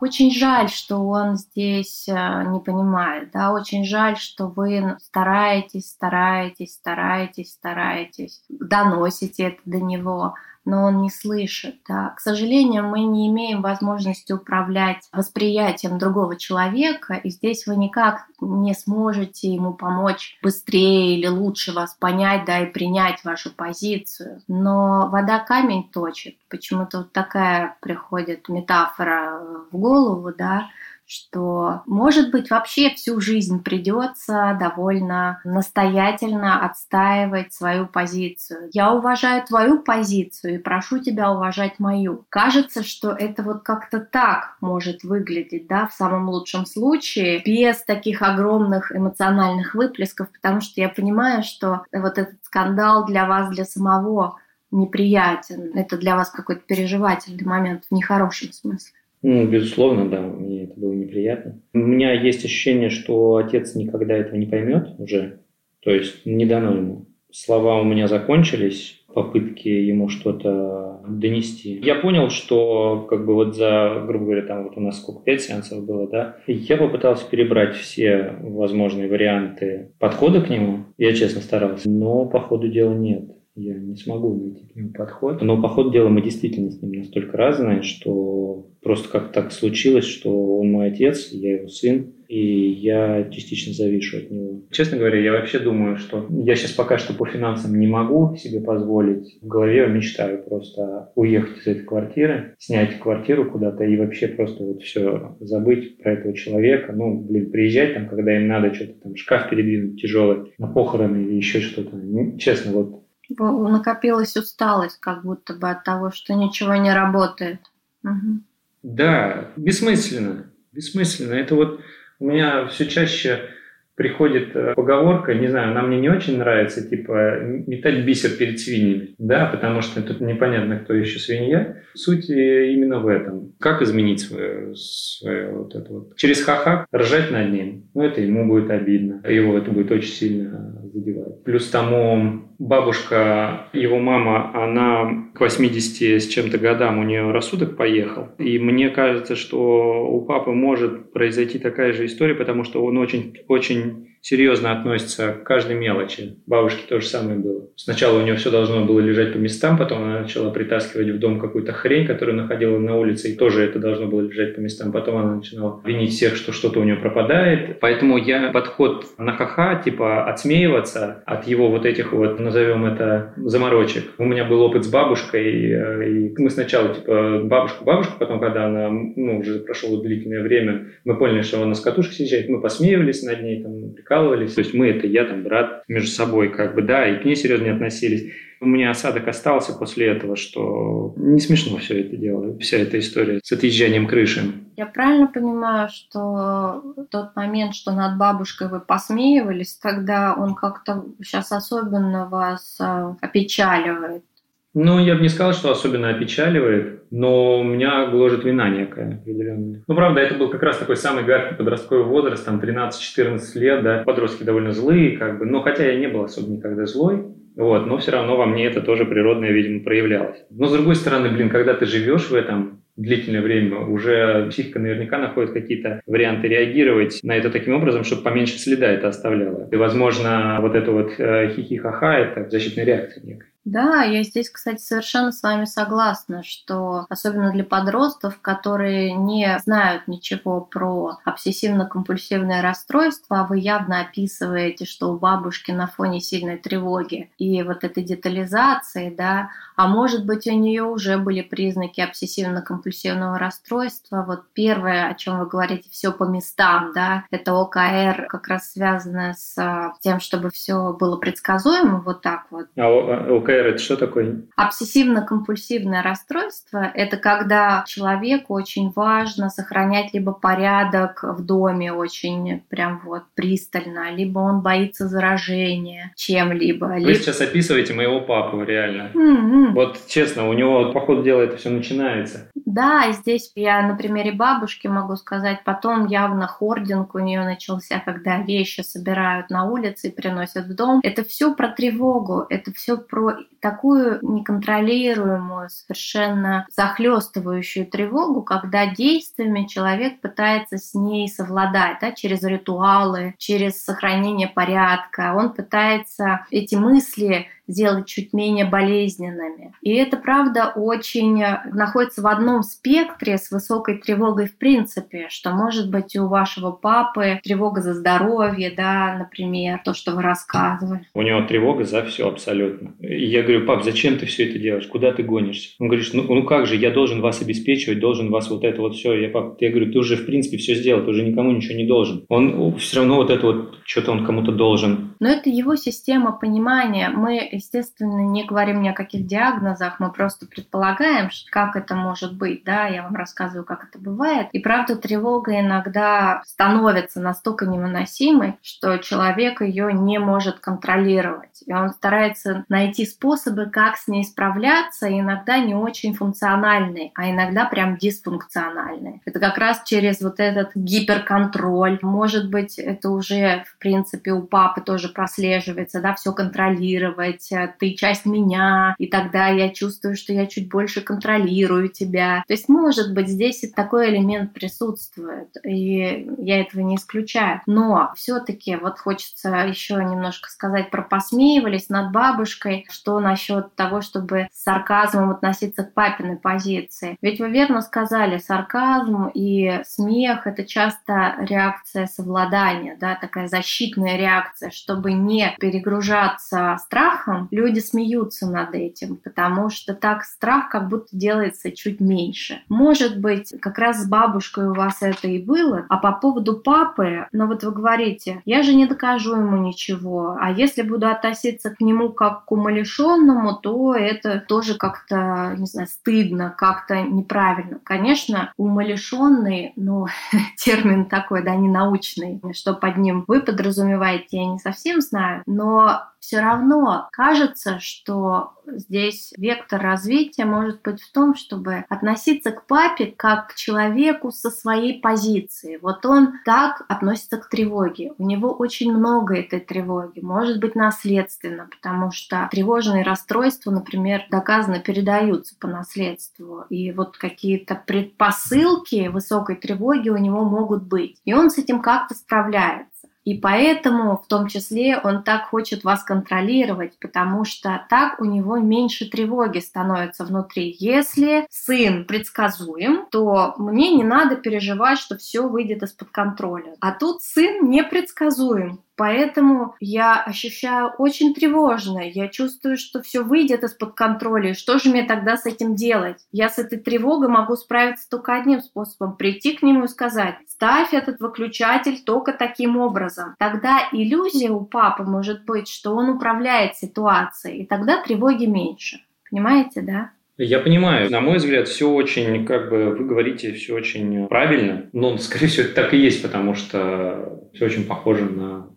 Очень жаль, что он здесь э, не понимает, да, очень жаль, что вы стараетесь, стараетесь, стараетесь, стараетесь, доносите это до него, но он не слышит. Да. К сожалению, мы не имеем возможности управлять восприятием другого человека, и здесь вы никак не сможете ему помочь быстрее или лучше вас понять, да, и принять вашу позицию. Но вода камень точит. Почему-то вот такая приходит метафора в голову, да, что, может быть, вообще всю жизнь придется довольно настоятельно отстаивать свою позицию. Я уважаю твою позицию и прошу тебя уважать мою. Кажется, что это вот как-то так может выглядеть, да, в самом лучшем случае, без таких огромных эмоциональных выплесков, потому что я понимаю, что вот этот скандал для вас, для самого неприятен. Это для вас какой-то переживательный момент в нехорошем смысле. Ну, безусловно, да, мне это было неприятно. У меня есть ощущение, что отец никогда этого не поймет уже, то есть не дано ему. Слова у меня закончились, попытки ему что-то донести. Я понял, что как бы вот за, грубо говоря, там вот у нас сколько, пять сеансов было, да, я попытался перебрать все возможные варианты подхода к нему, я честно старался, но по ходу дела нет я не смогу найти к нему подход. Но по ходу дела мы действительно с ним настолько разные, что просто как так случилось, что он мой отец, я его сын, и я частично завишу от него. Честно говоря, я вообще думаю, что я сейчас пока что по финансам не могу себе позволить. В голове мечтаю просто уехать из этой квартиры, снять квартиру куда-то и вообще просто вот все забыть про этого человека. Ну, блин, приезжать там, когда им надо что-то там, шкаф передвинуть тяжелый на похороны или еще что-то. Честно, вот накопилась усталость как будто бы от того, что ничего не работает. Угу. Да, бессмысленно. Бессмысленно. Это вот у меня все чаще приходит э, поговорка, не знаю, она мне не очень нравится, типа метать бисер перед свиньями, да, потому что тут непонятно, кто еще свинья. Суть именно в этом. Как изменить свое, свое вот это вот. Через ха-ха ржать над ним, ну это ему будет обидно, его это будет очень сильно задевать. Плюс тому бабушка, его мама, она к 80 с чем-то годам, у нее рассудок поехал. И мне кажется, что у папы может произойти такая же история, потому что он очень, очень team серьезно относится к каждой мелочи. Бабушке то же самое было. Сначала у нее все должно было лежать по местам, потом она начала притаскивать в дом какую-то хрень, которую находила на улице, и тоже это должно было лежать по местам. Потом она начинала винить всех, что что-то у нее пропадает. Поэтому я подход на ха-ха, типа отсмеиваться от его вот этих вот, назовем это, заморочек. У меня был опыт с бабушкой, э, и мы сначала типа бабушку, бабушку, потом, когда она, ну, уже прошло длительное время, мы поняли, что она с катушек съезжает, мы посмеивались над ней, там, прикалывались. То есть мы это я, там, брат между собой, как бы, да, и к ней серьезно не относились. У меня осадок остался после этого, что не смешно все это дело, вся эта история с отъезжанием крыши. Я правильно понимаю, что тот момент, что над бабушкой вы посмеивались, тогда он как-то сейчас особенно вас а, опечаливает? Ну, я бы не сказал, что особенно опечаливает, но у меня гложет вина некая определенная. Ну, правда, это был как раз такой самый гадкий подростковый возраст, там 13-14 лет, да, подростки довольно злые, как бы, но хотя я не был особо никогда злой, вот, но все равно во мне это тоже природное, видимо, проявлялось. Но с другой стороны, блин, когда ты живешь в этом, длительное время, уже психика наверняка находит какие-то варианты реагировать на это таким образом, чтобы поменьше следа это оставляло. И, возможно, вот это вот э, хихи-ха-ха – это защитная реакция некая. Да, я здесь, кстати, совершенно с вами согласна, что особенно для подростков, которые не знают ничего про обсессивно-компульсивное расстройство, а вы явно описываете, что у бабушки на фоне сильной тревоги и вот этой детализации, да, а может быть у нее уже были признаки обсессивно-компульсивного расстройства. Вот первое, о чем вы говорите, все по местам, да, это ОКР как раз связано с тем, чтобы все было предсказуемо, вот так вот. А ОКР ОКР это что такое? Обсессивно-компульсивное расстройство – это когда человеку очень важно сохранять либо порядок в доме очень прям вот пристально, либо он боится заражения чем-либо. Вы либо... сейчас описываете моего папу, реально. Mm-hmm. Вот честно, у него по ходу дела это все начинается. Да, здесь я на примере бабушки могу сказать, потом явно хординг у нее начался, когда вещи собирают на улице и приносят в дом. Это все про тревогу, это все про такую неконтролируемую, совершенно захлестывающую тревогу, когда действиями человек пытается с ней совладать, да, через ритуалы, через сохранение порядка. Он пытается эти мысли сделать чуть менее болезненными. И это, правда, очень э, находится в одном спектре с высокой тревогой в принципе, что может быть у вашего папы тревога за здоровье, да, например, то, что вы рассказывали. У него тревога за все абсолютно. И я говорю, пап, зачем ты все это делаешь? Куда ты гонишься? Он говорит, ну, ну как же, я должен вас обеспечивать, должен вас вот это вот все. Я, пап, я говорю, ты уже в принципе все сделал, ты уже никому ничего не должен. Он все равно вот это вот, что-то он кому-то должен. Но это его система понимания. Мы естественно, не говорим ни о каких диагнозах, мы просто предполагаем, как это может быть, да, я вам рассказываю, как это бывает. И правда, тревога иногда становится настолько невыносимой, что человек ее не может контролировать. И он старается найти способы, как с ней справляться, и иногда не очень функциональные, а иногда прям дисфункциональные. Это как раз через вот этот гиперконтроль. Может быть, это уже, в принципе, у папы тоже прослеживается, да, все контролировать, ты часть меня, и тогда я чувствую, что я чуть больше контролирую тебя. То есть, может быть, здесь и такой элемент присутствует, и я этого не исключаю. Но все-таки вот хочется еще немножко сказать про посмеивались над бабушкой, что насчет того, чтобы с сарказмом относиться к папиной позиции. Ведь вы верно сказали, сарказм и смех — это часто реакция совладания, да, такая защитная реакция, чтобы не перегружаться страхом, люди смеются над этим, потому что так страх как будто делается чуть меньше. Может быть, как раз с бабушкой у вас это и было, а по поводу папы, ну вот вы говорите, я же не докажу ему ничего, а если буду относиться к нему как к умалишенному, то это тоже как-то, не знаю, стыдно, как-то неправильно. Конечно, умалишенный, ну, <laughs> термин такой, да, не научный, что под ним вы подразумеваете, я не совсем знаю, но все равно кажется, что здесь вектор развития может быть в том, чтобы относиться к папе как к человеку со своей позиции. Вот он так относится к тревоге. У него очень много этой тревоги. Может быть наследственно, потому что тревожные расстройства, например, доказано передаются по наследству. И вот какие-то предпосылки высокой тревоги у него могут быть. И он с этим как-то справляется. И поэтому, в том числе, он так хочет вас контролировать, потому что так у него меньше тревоги становится внутри. Если сын предсказуем, то мне не надо переживать, что все выйдет из-под контроля. А тут сын непредсказуем. Поэтому я ощущаю очень тревожно. Я чувствую, что все выйдет из-под контроля. Что же мне тогда с этим делать? Я с этой тревогой могу справиться только одним способом. Прийти к нему и сказать, ставь этот выключатель только таким образом. Тогда иллюзия у папы может быть, что он управляет ситуацией, и тогда тревоги меньше. Понимаете, да? Я понимаю. На мой взгляд, все очень, как бы вы говорите, все очень правильно. Но, скорее всего, это так и есть, потому что все очень похоже на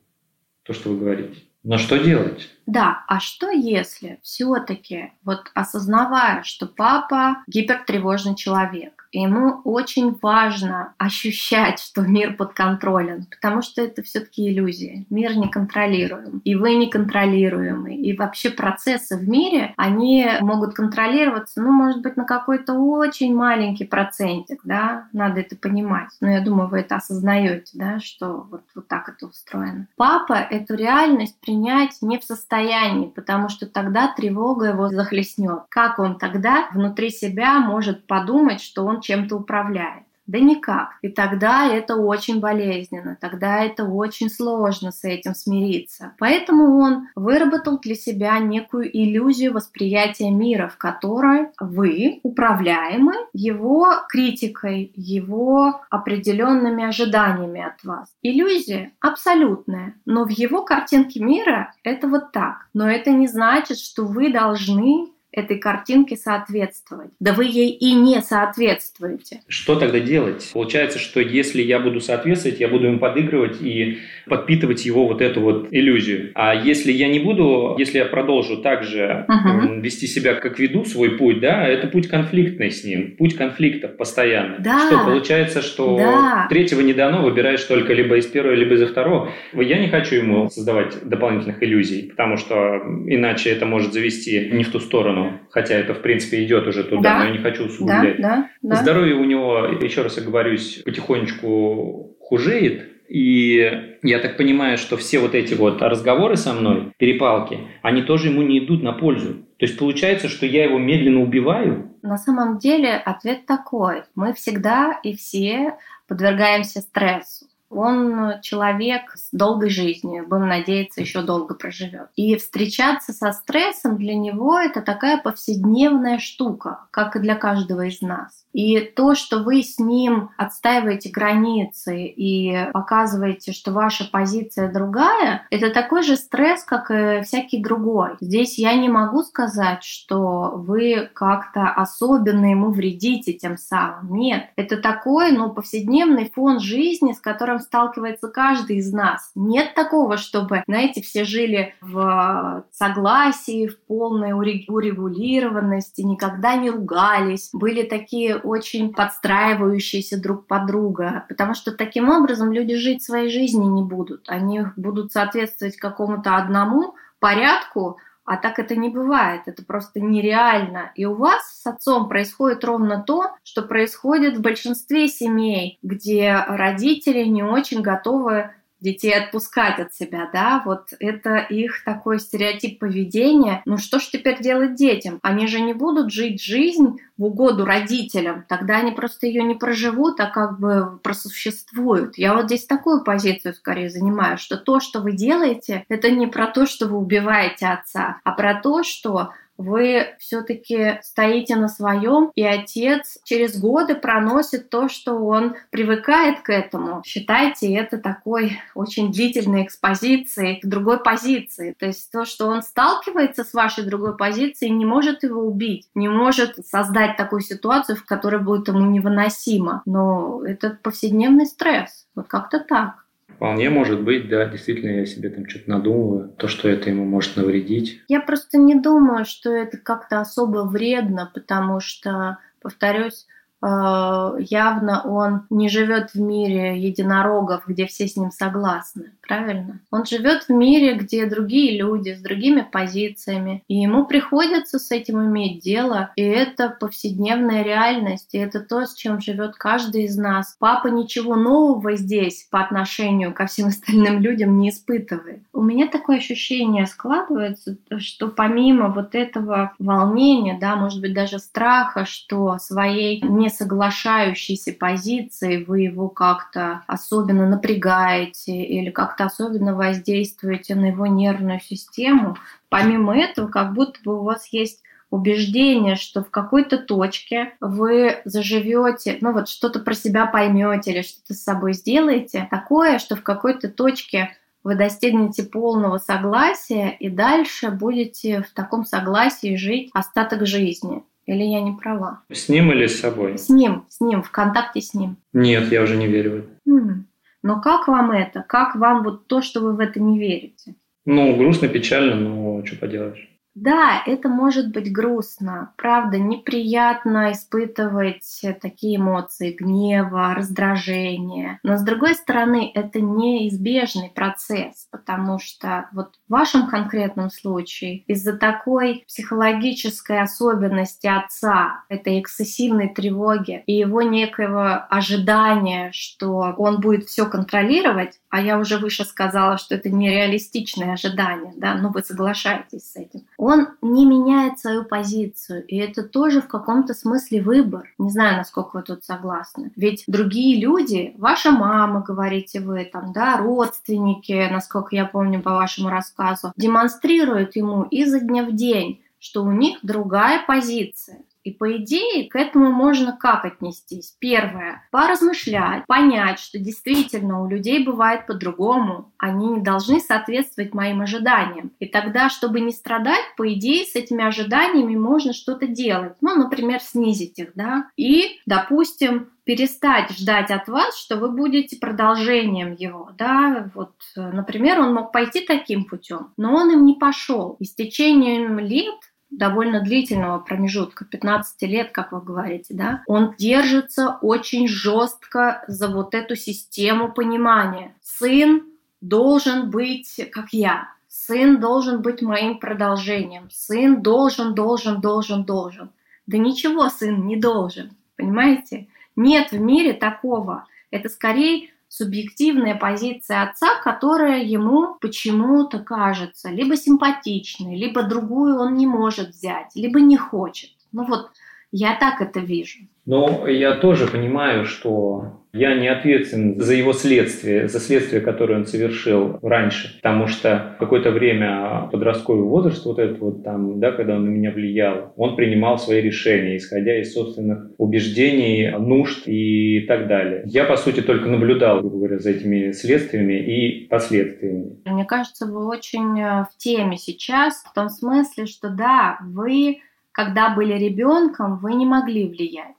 то, что вы говорите. Но что делать? Да, а что если все-таки, вот осознавая, что папа гипертревожный человек, ему очень важно ощущать, что мир под контролем, потому что это все-таки иллюзия. Мир не контролируем, и вы не контролируемы. И вообще процессы в мире, они могут контролироваться, ну, может быть, на какой-то очень маленький процентик, да, надо это понимать. Но я думаю, вы это осознаете, да, что вот, вот так это устроено. Папа эту реальность принять не в состоянии, потому что тогда тревога его захлестнет. Как он тогда внутри себя может подумать, что он чем-то управляет. Да никак. И тогда это очень болезненно, тогда это очень сложно с этим смириться. Поэтому он выработал для себя некую иллюзию восприятия мира, в которой вы управляемы его критикой, его определенными ожиданиями от вас. Иллюзия абсолютная, но в его картинке мира это вот так. Но это не значит, что вы должны этой картинке соответствовать. Да вы ей и не соответствуете. Что тогда делать? Получается, что если я буду соответствовать, я буду им подыгрывать и подпитывать его вот эту вот иллюзию. А если я не буду, если я продолжу также uh-huh. вести себя, как веду свой путь, да, это путь конфликтный с ним, путь конфликтов постоянно. Да. Что получается, что да. третьего не дано, выбираешь только либо из первого, либо из второго. Я не хочу ему создавать дополнительных иллюзий, потому что иначе это может завести не в ту сторону, хотя это в принципе идет уже туда, да. но я не хочу усугублять. Да, да, да. Здоровье у него, еще раз оговорюсь, потихонечку хужеет, и я так понимаю, что все вот эти вот разговоры со мной, перепалки, они тоже ему не идут на пользу. То есть получается, что я его медленно убиваю? На самом деле ответ такой. Мы всегда и все подвергаемся стрессу. Он человек с долгой жизнью, будем надеяться, еще долго проживет. И встречаться со стрессом для него это такая повседневная штука, как и для каждого из нас. И то, что вы с ним отстаиваете границы и показываете, что ваша позиция другая, это такой же стресс, как и всякий другой. Здесь я не могу сказать, что вы как-то особенно ему вредите тем самым. Нет, это такой, ну, повседневный фон жизни, с которым сталкивается каждый из нас. Нет такого, чтобы, знаете, все жили в согласии, в полной урегулированности, никогда не ругались, были такие очень подстраивающиеся друг под друга, потому что таким образом люди жить своей жизнью не будут. Они будут соответствовать какому-то одному порядку, а так это не бывает, это просто нереально. И у вас с отцом происходит ровно то, что происходит в большинстве семей, где родители не очень готовы детей отпускать от себя, да, вот это их такой стереотип поведения. Ну что ж теперь делать детям? Они же не будут жить жизнь в угоду родителям, тогда они просто ее не проживут, а как бы просуществуют. Я вот здесь такую позицию скорее занимаю, что то, что вы делаете, это не про то, что вы убиваете отца, а про то, что вы все-таки стоите на своем, и отец через годы проносит то, что он привыкает к этому. Считайте это такой очень длительной экспозицией к другой позиции. То есть то, что он сталкивается с вашей другой позицией, не может его убить, не может создать такую ситуацию, в которой будет ему невыносимо. Но это повседневный стресс. Вот как-то так. Вполне может быть, да, действительно, я себе там что-то надумываю, то, что это ему может навредить. Я просто не думаю, что это как-то особо вредно, потому что, повторюсь, явно он не живет в мире единорогов, где все с ним согласны, правильно? Он живет в мире, где другие люди с другими позициями, и ему приходится с этим иметь дело, и это повседневная реальность, и это то, с чем живет каждый из нас. Папа ничего нового здесь по отношению ко всем <laughs> остальным людям не испытывает. У меня такое ощущение складывается, что помимо вот этого волнения, да, может быть даже страха, что своей не соглашающейся позиции вы его как-то особенно напрягаете или как-то особенно воздействуете на его нервную систему, помимо этого, как будто бы у вас есть убеждение, что в какой-то точке вы заживете, ну вот что-то про себя поймете или что-то с собой сделаете, такое, что в какой-то точке вы достигнете полного согласия и дальше будете в таком согласии жить остаток жизни. Или я не права? С ним или с собой? С ним, с ним, в контакте с ним. Нет, я уже не верю в это. Но как вам это? Как вам вот то, что вы в это не верите? Ну, грустно, печально, но что поделаешь. Да, это может быть грустно, правда, неприятно испытывать такие эмоции гнева, раздражения. Но с другой стороны, это неизбежный процесс, потому что вот в вашем конкретном случае из-за такой психологической особенности отца, этой эксцессивной тревоги и его некоего ожидания, что он будет все контролировать, а я уже выше сказала, что это нереалистичное ожидание, да, но вы соглашаетесь с этим он не меняет свою позицию. И это тоже в каком-то смысле выбор. Не знаю, насколько вы тут согласны. Ведь другие люди, ваша мама, говорите вы, там, да, родственники, насколько я помню по вашему рассказу, демонстрируют ему изо дня в день, что у них другая позиция. И по идее к этому можно как отнестись? Первое, поразмышлять, понять, что действительно у людей бывает по-другому, они не должны соответствовать моим ожиданиям. И тогда, чтобы не страдать, по идее с этими ожиданиями можно что-то делать. Ну, например, снизить их, да, и, допустим, перестать ждать от вас, что вы будете продолжением его, да, вот, например, он мог пойти таким путем, но он им не пошел. И с течением лет довольно длительного промежутка, 15 лет, как вы говорите, да, он держится очень жестко за вот эту систему понимания. Сын должен быть как я, сын должен быть моим продолжением, сын должен, должен, должен, должен. Да ничего сын не должен, понимаете? Нет в мире такого. Это скорее субъективная позиция отца, которая ему почему-то кажется либо симпатичной, либо другую он не может взять, либо не хочет. Ну вот я так это вижу. Но я тоже понимаю, что я не ответственен за его следствие, за следствие, которое он совершил раньше, потому что какое-то время подростковый возраст, вот этот вот там, да, когда он на меня влиял, он принимал свои решения, исходя из собственных убеждений, нужд и так далее. Я, по сути, только наблюдал, грубо говоря, за этими следствиями и последствиями. Мне кажется, вы очень э, в теме сейчас, в том смысле, что да, вы, когда были ребенком, вы не могли влиять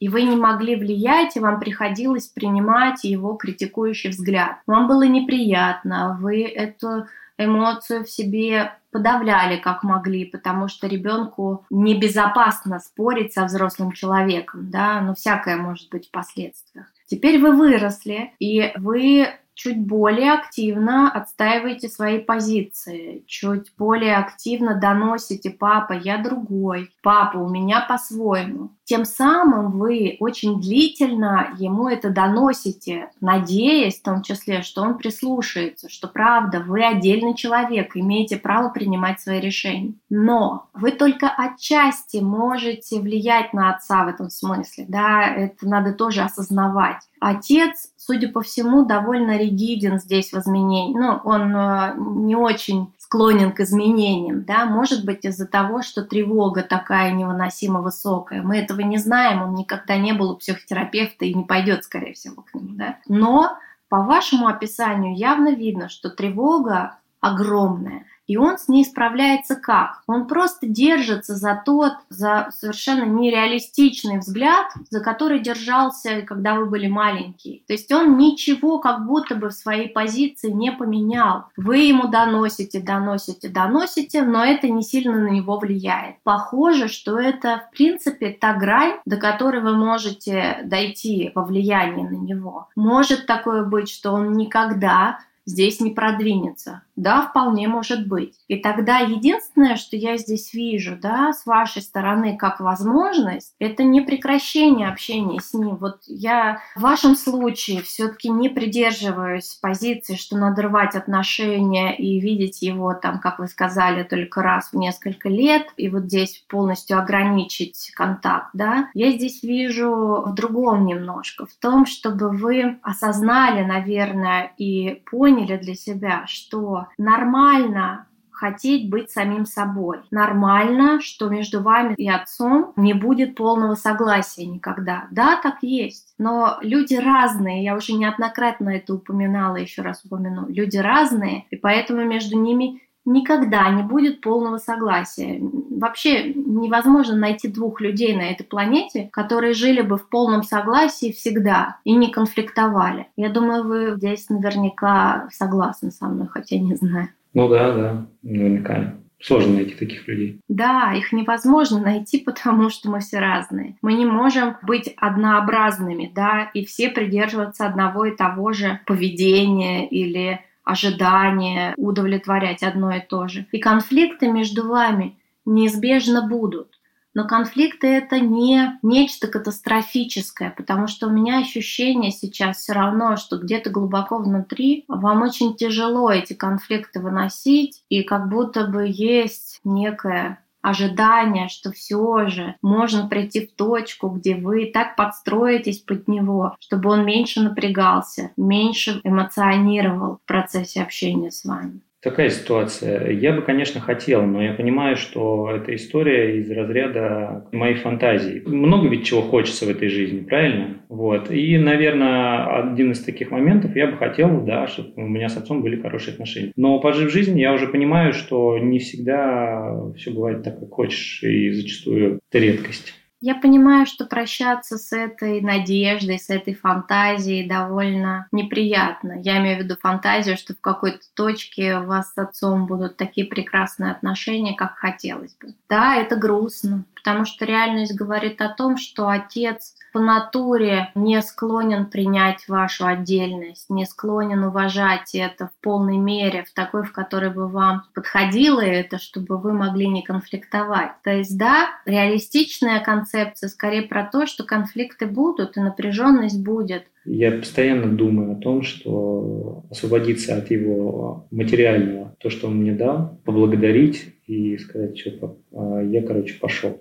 и вы не могли влиять, и вам приходилось принимать его критикующий взгляд. Вам было неприятно, вы эту эмоцию в себе подавляли как могли, потому что ребенку небезопасно спорить со взрослым человеком, да, но всякое может быть в последствиях. Теперь вы выросли, и вы чуть более активно отстаиваете свои позиции, чуть более активно доносите «папа, я другой», «папа, у меня по-своему». Тем самым вы очень длительно ему это доносите, надеясь в том числе, что он прислушается, что правда, вы отдельный человек, имеете право принимать свои решения. Но вы только отчасти можете влиять на отца в этом смысле, да, это надо тоже осознавать. Отец, судя по всему, довольно ригиден здесь в изменении. Ну, он э, не очень склонен к изменениям, да, может быть из-за того, что тревога такая невыносимо высокая. Мы этого не знаем, он никогда не был у психотерапевта и не пойдет, скорее всего, к нему, да. Но по вашему описанию явно видно, что тревога огромная. И он с ней справляется как? Он просто держится за тот, за совершенно нереалистичный взгляд, за который держался, когда вы были маленькие. То есть он ничего как будто бы в своей позиции не поменял. Вы ему доносите, доносите, доносите, но это не сильно на него влияет. Похоже, что это в принципе та грань, до которой вы можете дойти во влиянии на него. Может такое быть, что он никогда здесь не продвинется. Да, вполне может быть. И тогда единственное, что я здесь вижу, да, с вашей стороны как возможность, это не прекращение общения с ним. Вот я в вашем случае все-таки не придерживаюсь позиции, что надо рвать отношения и видеть его там, как вы сказали, только раз в несколько лет, и вот здесь полностью ограничить контакт, да. Я здесь вижу в другом немножко, в том, чтобы вы осознали, наверное, и поняли для себя, что нормально хотеть быть самим собой. Нормально, что между вами и отцом не будет полного согласия никогда. Да, так есть. Но люди разные, я уже неоднократно это упоминала, еще раз упомяну. Люди разные, и поэтому между ними никогда не будет полного согласия. Вообще невозможно найти двух людей на этой планете, которые жили бы в полном согласии всегда и не конфликтовали. Я думаю, вы здесь наверняка согласны со мной, хотя не знаю. Ну да, да, наверняка. Сложно найти таких людей. Да, их невозможно найти, потому что мы все разные. Мы не можем быть однообразными, да, и все придерживаться одного и того же поведения или ожидания, удовлетворять одно и то же. И конфликты между вами неизбежно будут. Но конфликты это не нечто катастрофическое, потому что у меня ощущение сейчас все равно, что где-то глубоко внутри вам очень тяжело эти конфликты выносить, и как будто бы есть некая ожидание, что все же можно прийти в точку, где вы так подстроитесь под него, чтобы он меньше напрягался, меньше эмоционировал в процессе общения с вами. Такая ситуация. Я бы, конечно, хотел, но я понимаю, что эта история из разряда моей фантазии. Много ведь чего хочется в этой жизни, правильно? Вот. И, наверное, один из таких моментов я бы хотел, да, чтобы у меня с отцом были хорошие отношения. Но пожив жизнь, я уже понимаю, что не всегда все бывает так, как хочешь, и зачастую это редкость. Я понимаю, что прощаться с этой надеждой, с этой фантазией довольно неприятно. Я имею в виду фантазию, что в какой-то точке у вас с отцом будут такие прекрасные отношения, как хотелось бы. Да, это грустно, потому что реальность говорит о том, что отец по натуре не склонен принять вашу отдельность, не склонен уважать это в полной мере, в такой, в которой бы вам подходило это, чтобы вы могли не конфликтовать. То есть, да, реалистичная концепция скорее про то, что конфликты будут и напряженность будет. Я постоянно думаю о том, что освободиться от его материального, то, что он мне дал, поблагодарить и сказать, что а, я, короче, пошел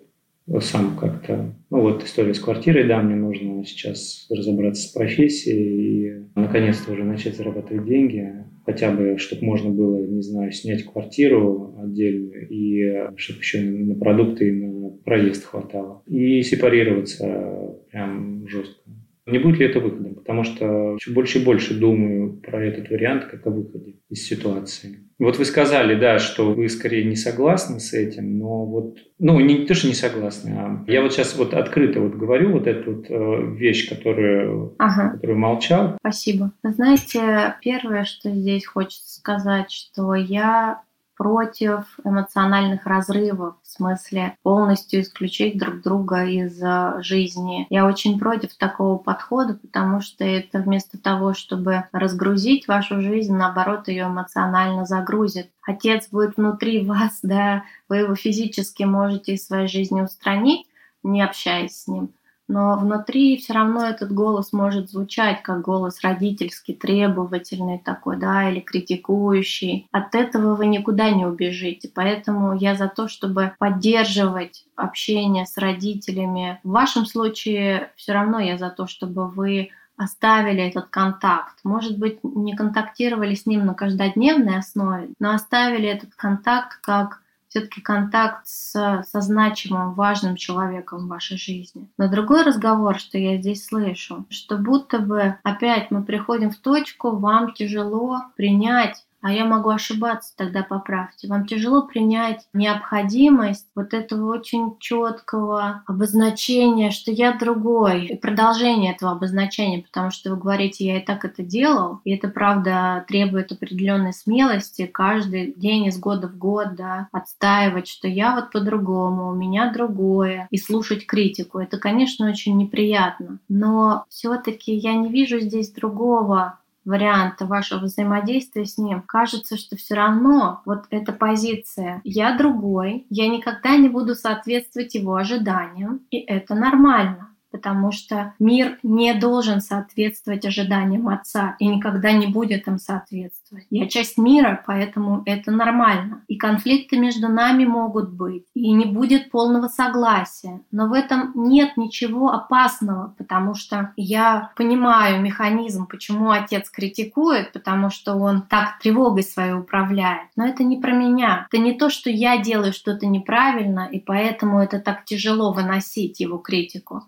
сам как-то... Ну вот история с квартирой, да, мне нужно сейчас разобраться с профессией и наконец-то уже начать зарабатывать деньги. Хотя бы, чтобы можно было, не знаю, снять квартиру отдельную и чтобы еще на продукты и на проезд хватало. И сепарироваться прям жестко. Не будет ли это выходом? Потому что все больше и больше думаю про этот вариант как о выходе из ситуации. Вот вы сказали, да, что вы скорее не согласны с этим, но вот, ну, не то, что не согласны, а я вот сейчас вот открыто вот говорю вот эту вот э, вещь, которую, ага. которую молчал. Спасибо. Знаете, первое, что здесь хочется сказать, что я против эмоциональных разрывов, в смысле полностью исключить друг друга из э, жизни. Я очень против такого подхода, потому что это вместо того, чтобы разгрузить вашу жизнь, наоборот, ее эмоционально загрузит. Отец будет внутри <laughs> вас, да, вы его физически можете из своей жизни устранить, не общаясь с ним но внутри все равно этот голос может звучать как голос родительский, требовательный такой, да, или критикующий. От этого вы никуда не убежите. Поэтому я за то, чтобы поддерживать общение с родителями. В вашем случае все равно я за то, чтобы вы оставили этот контакт. Может быть, не контактировали с ним на каждодневной основе, но оставили этот контакт как все-таки контакт с, со значимым, важным человеком в вашей жизни. Но другой разговор, что я здесь слышу, что будто бы опять мы приходим в точку, вам тяжело принять а я могу ошибаться, тогда поправьте. Вам тяжело принять необходимость вот этого очень четкого обозначения, что я другой, и продолжение этого обозначения, потому что вы говорите, я и так это делал, и это правда требует определенной смелости каждый день из года в год, да, отстаивать, что я вот по-другому, у меня другое, и слушать критику. Это, конечно, очень неприятно, но все-таки я не вижу здесь другого варианта вашего взаимодействия с ним, кажется, что все равно вот эта позиция. «я другой», «я никогда не буду соответствовать его ожиданиям», и это нормально потому что мир не должен соответствовать ожиданиям отца и никогда не будет им соответствовать. Я часть мира, поэтому это нормально. И конфликты между нами могут быть, и не будет полного согласия. Но в этом нет ничего опасного, потому что я понимаю механизм, почему отец критикует, потому что он так тревогой своей управляет. Но это не про меня. Это не то, что я делаю что-то неправильно, и поэтому это так тяжело выносить его критику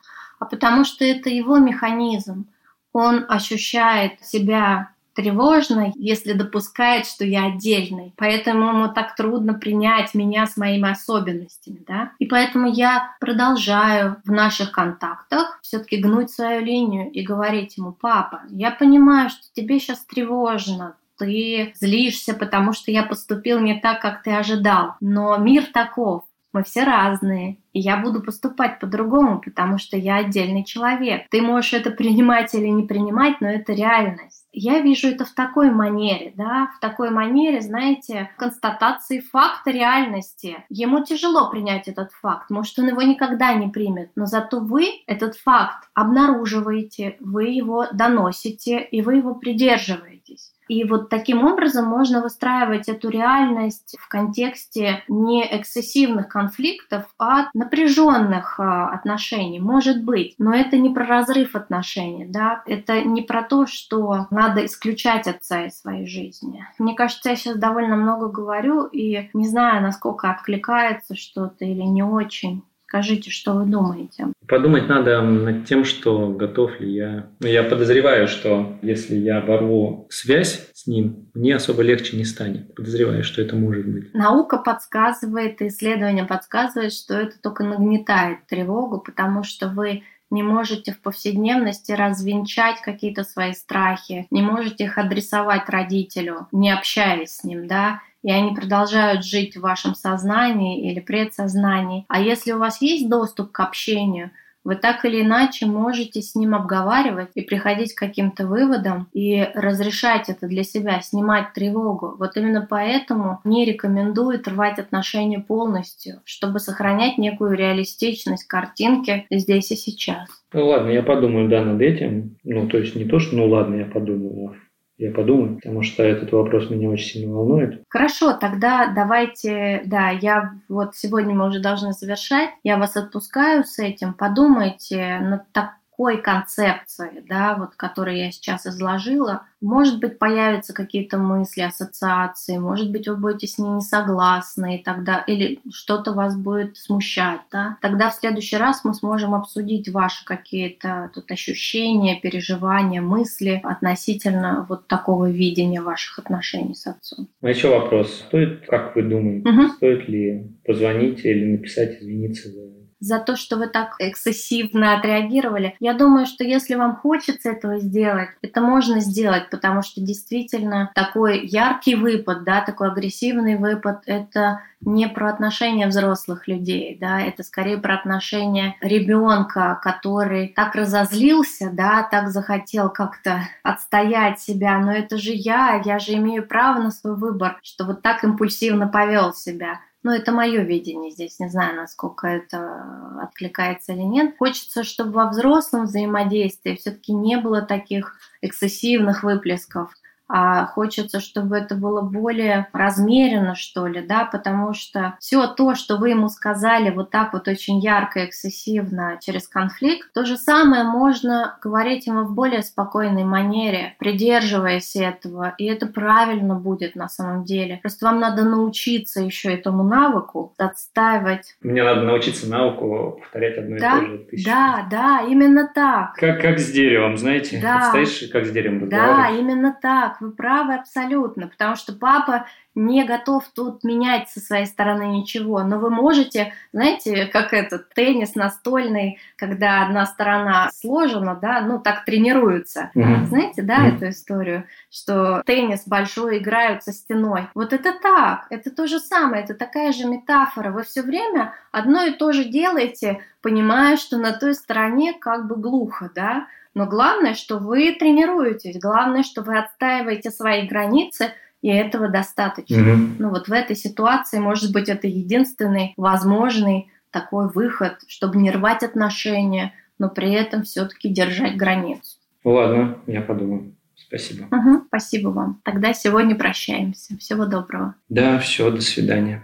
а потому что это его механизм. Он ощущает себя тревожной, если допускает, что я отдельный. Поэтому ему так трудно принять меня с моими особенностями. Да? И поэтому я продолжаю в наших контактах все-таки гнуть свою линию и говорить ему, папа, я понимаю, что тебе сейчас тревожно, ты злишься, потому что я поступил не так, как ты ожидал. Но мир таков, мы все разные, и я буду поступать по-другому, потому что я отдельный человек. Ты можешь это принимать или не принимать, но это реальность. Я вижу это в такой манере, да, в такой манере, знаете, констатации факта реальности. Ему тяжело принять этот факт, может, он его никогда не примет, но зато вы этот факт обнаруживаете, вы его доносите, и вы его придерживаетесь. И вот таким образом можно выстраивать эту реальность в контексте не эксцессивных конфликтов, а напряженных а, отношений. Может быть, но это не про разрыв отношений, да, это не про то, что надо исключать отца из своей жизни. Мне кажется, я сейчас довольно много говорю и не знаю, насколько откликается что-то или не очень. Скажите, что вы думаете? Подумать надо над тем, что готов ли я. Ну, я подозреваю, что если я оборву связь с ним, мне особо легче не станет. Подозреваю, что это может быть. Наука подсказывает, исследование подсказывает, что это только нагнетает тревогу, потому что вы не можете в повседневности развенчать какие-то свои страхи, не можете их адресовать родителю, не общаясь с ним, да, и они продолжают жить в вашем сознании или предсознании. А если у вас есть доступ к общению, вы так или иначе можете с ним обговаривать и приходить к каким-то выводам и разрешать это для себя, снимать тревогу. Вот именно поэтому не рекомендуют рвать отношения полностью, чтобы сохранять некую реалистичность картинки здесь и сейчас. Ну ладно, я подумаю, да, над этим. Ну, то есть не то, что ну ладно, я подумаю, я подумаю, потому что этот вопрос меня очень сильно волнует. Хорошо, тогда давайте, да, я вот сегодня мы уже должны завершать, я вас отпускаю с этим, подумайте над так такой концепции, да, вот, которую я сейчас изложила, может быть, появятся какие-то мысли, ассоциации, может быть, вы будете с ней не согласны, и тогда, или что-то вас будет смущать, да, тогда в следующий раз мы сможем обсудить ваши какие-то тут ощущения, переживания, мысли относительно вот такого видения ваших отношений с отцом. А еще вопрос. Стоит, как вы думаете, угу. стоит ли позвонить или написать извиниться за за то, что вы так эксцессивно отреагировали. Я думаю, что если вам хочется этого сделать, это можно сделать, потому что действительно такой яркий выпад, да, такой агрессивный выпад, это не про отношения взрослых людей, да, это скорее про отношения ребенка, который так разозлился, да, так захотел как-то отстоять себя, но это же я, я же имею право на свой выбор, что вот так импульсивно повел себя. Но это мое видение здесь, не знаю, насколько это откликается или нет. Хочется, чтобы во взрослом взаимодействии все-таки не было таких эксцессивных выплесков, а хочется, чтобы это было более размеренно, что ли, да, потому что все то, что вы ему сказали вот так вот очень ярко, эксцессивно через конфликт, то же самое можно говорить ему в более спокойной манере, придерживаясь этого, и это правильно будет на самом деле. Просто вам надо научиться еще этому навыку отстаивать. Мне надо научиться навыку повторять одно да? и то же тысячу. Да, да, именно так. Как, как с деревом, знаете? Да. Стоишь, как с деревом Да, именно так вы правы абсолютно, потому что папа не готов тут менять со своей стороны ничего, но вы можете, знаете, как этот теннис настольный, когда одна сторона сложена, да, ну так тренируются. Mm-hmm. Знаете, да, mm-hmm. эту историю, что теннис большой играют со стеной. Вот это так, это то же самое, это такая же метафора. Вы все время одно и то же делаете, понимая, что на той стороне как бы глухо, да, но главное, что вы тренируетесь, главное, что вы отстаиваете свои границы, и этого достаточно. Mm-hmm. Ну вот в этой ситуации, может быть, это единственный возможный такой выход, чтобы не рвать отношения, но при этом все-таки держать границу. Ладно, я подумаю. Спасибо. Угу, спасибо вам. Тогда сегодня прощаемся. Всего доброго. Да, все, до свидания.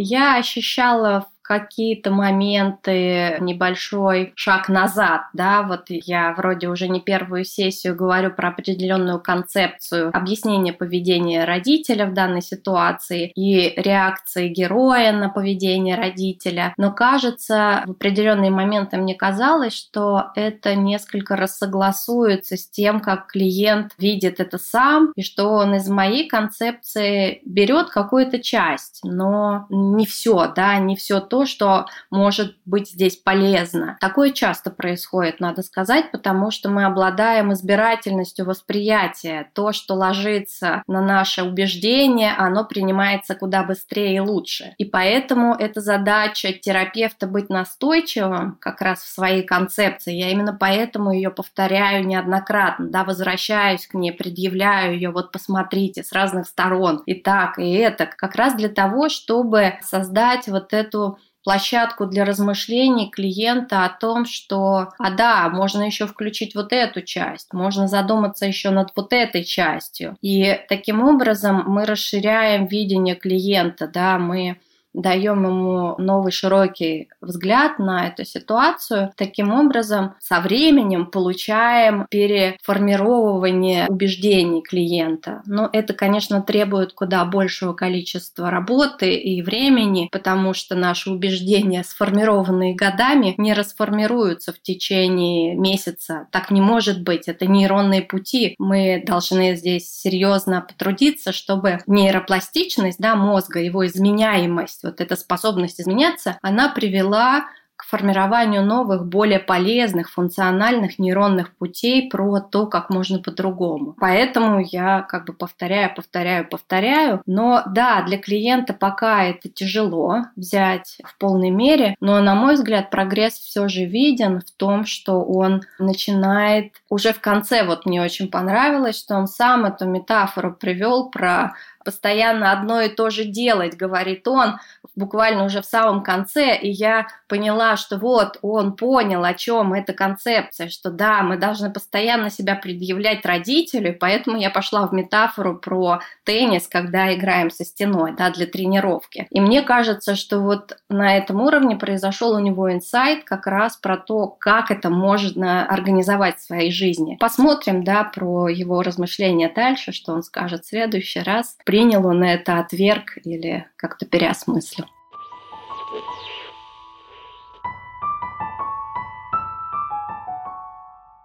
Я ощущала какие-то моменты, небольшой шаг назад, да, вот я вроде уже не первую сессию говорю про определенную концепцию объяснения поведения родителя в данной ситуации и реакции героя на поведение родителя, но кажется, в определенные моменты мне казалось, что это несколько рассогласуется с тем, как клиент видит это сам, и что он из моей концепции берет какую-то часть, но не все, да, не все то, то, что может быть здесь полезно. Такое часто происходит, надо сказать, потому что мы обладаем избирательностью восприятия. То, что ложится на наше убеждение, оно принимается куда быстрее и лучше. И поэтому эта задача терапевта быть настойчивым как раз в своей концепции. Я именно поэтому ее повторяю неоднократно, да, возвращаюсь к ней, предъявляю ее, вот посмотрите, с разных сторон, и так, и это, как раз для того, чтобы создать вот эту площадку для размышлений клиента о том, что, а да, можно еще включить вот эту часть, можно задуматься еще над вот этой частью. И таким образом мы расширяем видение клиента, да, мы даем ему новый широкий взгляд на эту ситуацию. Таким образом, со временем получаем переформировывание убеждений клиента. Но это, конечно, требует куда большего количества работы и времени, потому что наши убеждения, сформированные годами, не расформируются в течение месяца. Так не может быть. Это нейронные пути. Мы должны здесь серьезно потрудиться, чтобы нейропластичность да, мозга, его изменяемость, вот эта способность изменяться, она привела к формированию новых, более полезных, функциональных нейронных путей про то, как можно по-другому. Поэтому я как бы повторяю, повторяю, повторяю. Но да, для клиента пока это тяжело взять в полной мере, но, на мой взгляд, прогресс все же виден в том, что он начинает уже в конце, вот мне очень понравилось, что он сам эту метафору привел про постоянно одно и то же делать, говорит он, буквально уже в самом конце, и я поняла, что вот он понял, о чем эта концепция, что да, мы должны постоянно себя предъявлять родителю, поэтому я пошла в метафору про теннис, когда играем со стеной, да, для тренировки. И мне кажется, что вот на этом уровне произошел у него инсайт как раз про то, как это можно организовать в своей жизни. Посмотрим, да, про его размышления дальше, что он скажет в следующий раз. Принял он это, отверг или как-то переосмыслил.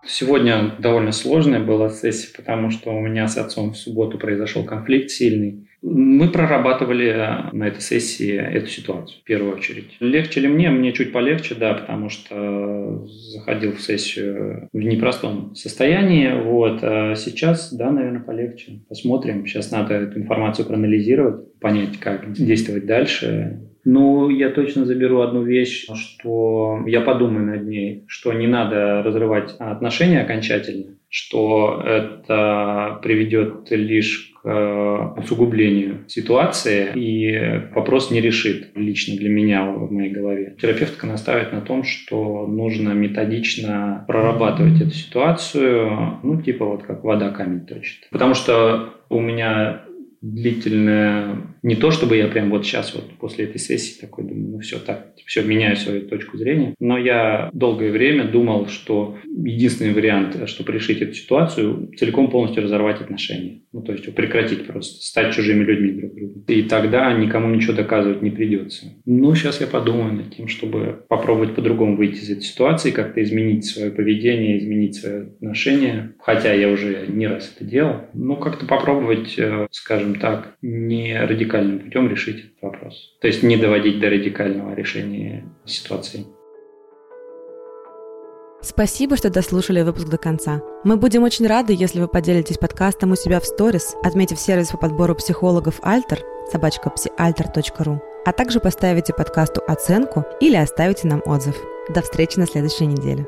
Сегодня довольно сложная была сессия, потому что у меня с отцом в субботу произошел конфликт сильный. Мы прорабатывали на этой сессии эту ситуацию в первую очередь. Легче ли мне? Мне чуть полегче, да, потому что заходил в сессию в непростом состоянии. Вот. А сейчас, да, наверное, полегче. Посмотрим. Сейчас надо эту информацию проанализировать, понять, как действовать дальше. Ну, я точно заберу одну вещь, что я подумаю над ней, что не надо разрывать отношения окончательно, что это приведет лишь к усугублению ситуации и вопрос не решит лично для меня в моей голове. Терапевтка настаивает на том, что нужно методично прорабатывать эту ситуацию, ну, типа вот как вода камень точит. Потому что у меня длительное, не то чтобы я прям вот сейчас вот после этой сессии такой думаю, ну все так, все, меняю свою точку зрения, но я долгое время думал, что единственный вариант, чтобы решить эту ситуацию, целиком полностью разорвать отношения. Ну, то есть прекратить просто, стать чужими людьми друг другу. И тогда никому ничего доказывать не придется. Ну, сейчас я подумаю над тем, чтобы попробовать по-другому выйти из этой ситуации, как-то изменить свое поведение, изменить свое отношение. Хотя я уже не раз это делал. Ну, как-то попробовать, э, скажем, скажем так, не радикальным путем решить этот вопрос. То есть не доводить до радикального решения ситуации. Спасибо, что дослушали выпуск до конца. Мы будем очень рады, если вы поделитесь подкастом у себя в сторис, отметив сервис по подбору психологов Альтер, собачка psialter.ru, а также поставите подкасту оценку или оставите нам отзыв. До встречи на следующей неделе.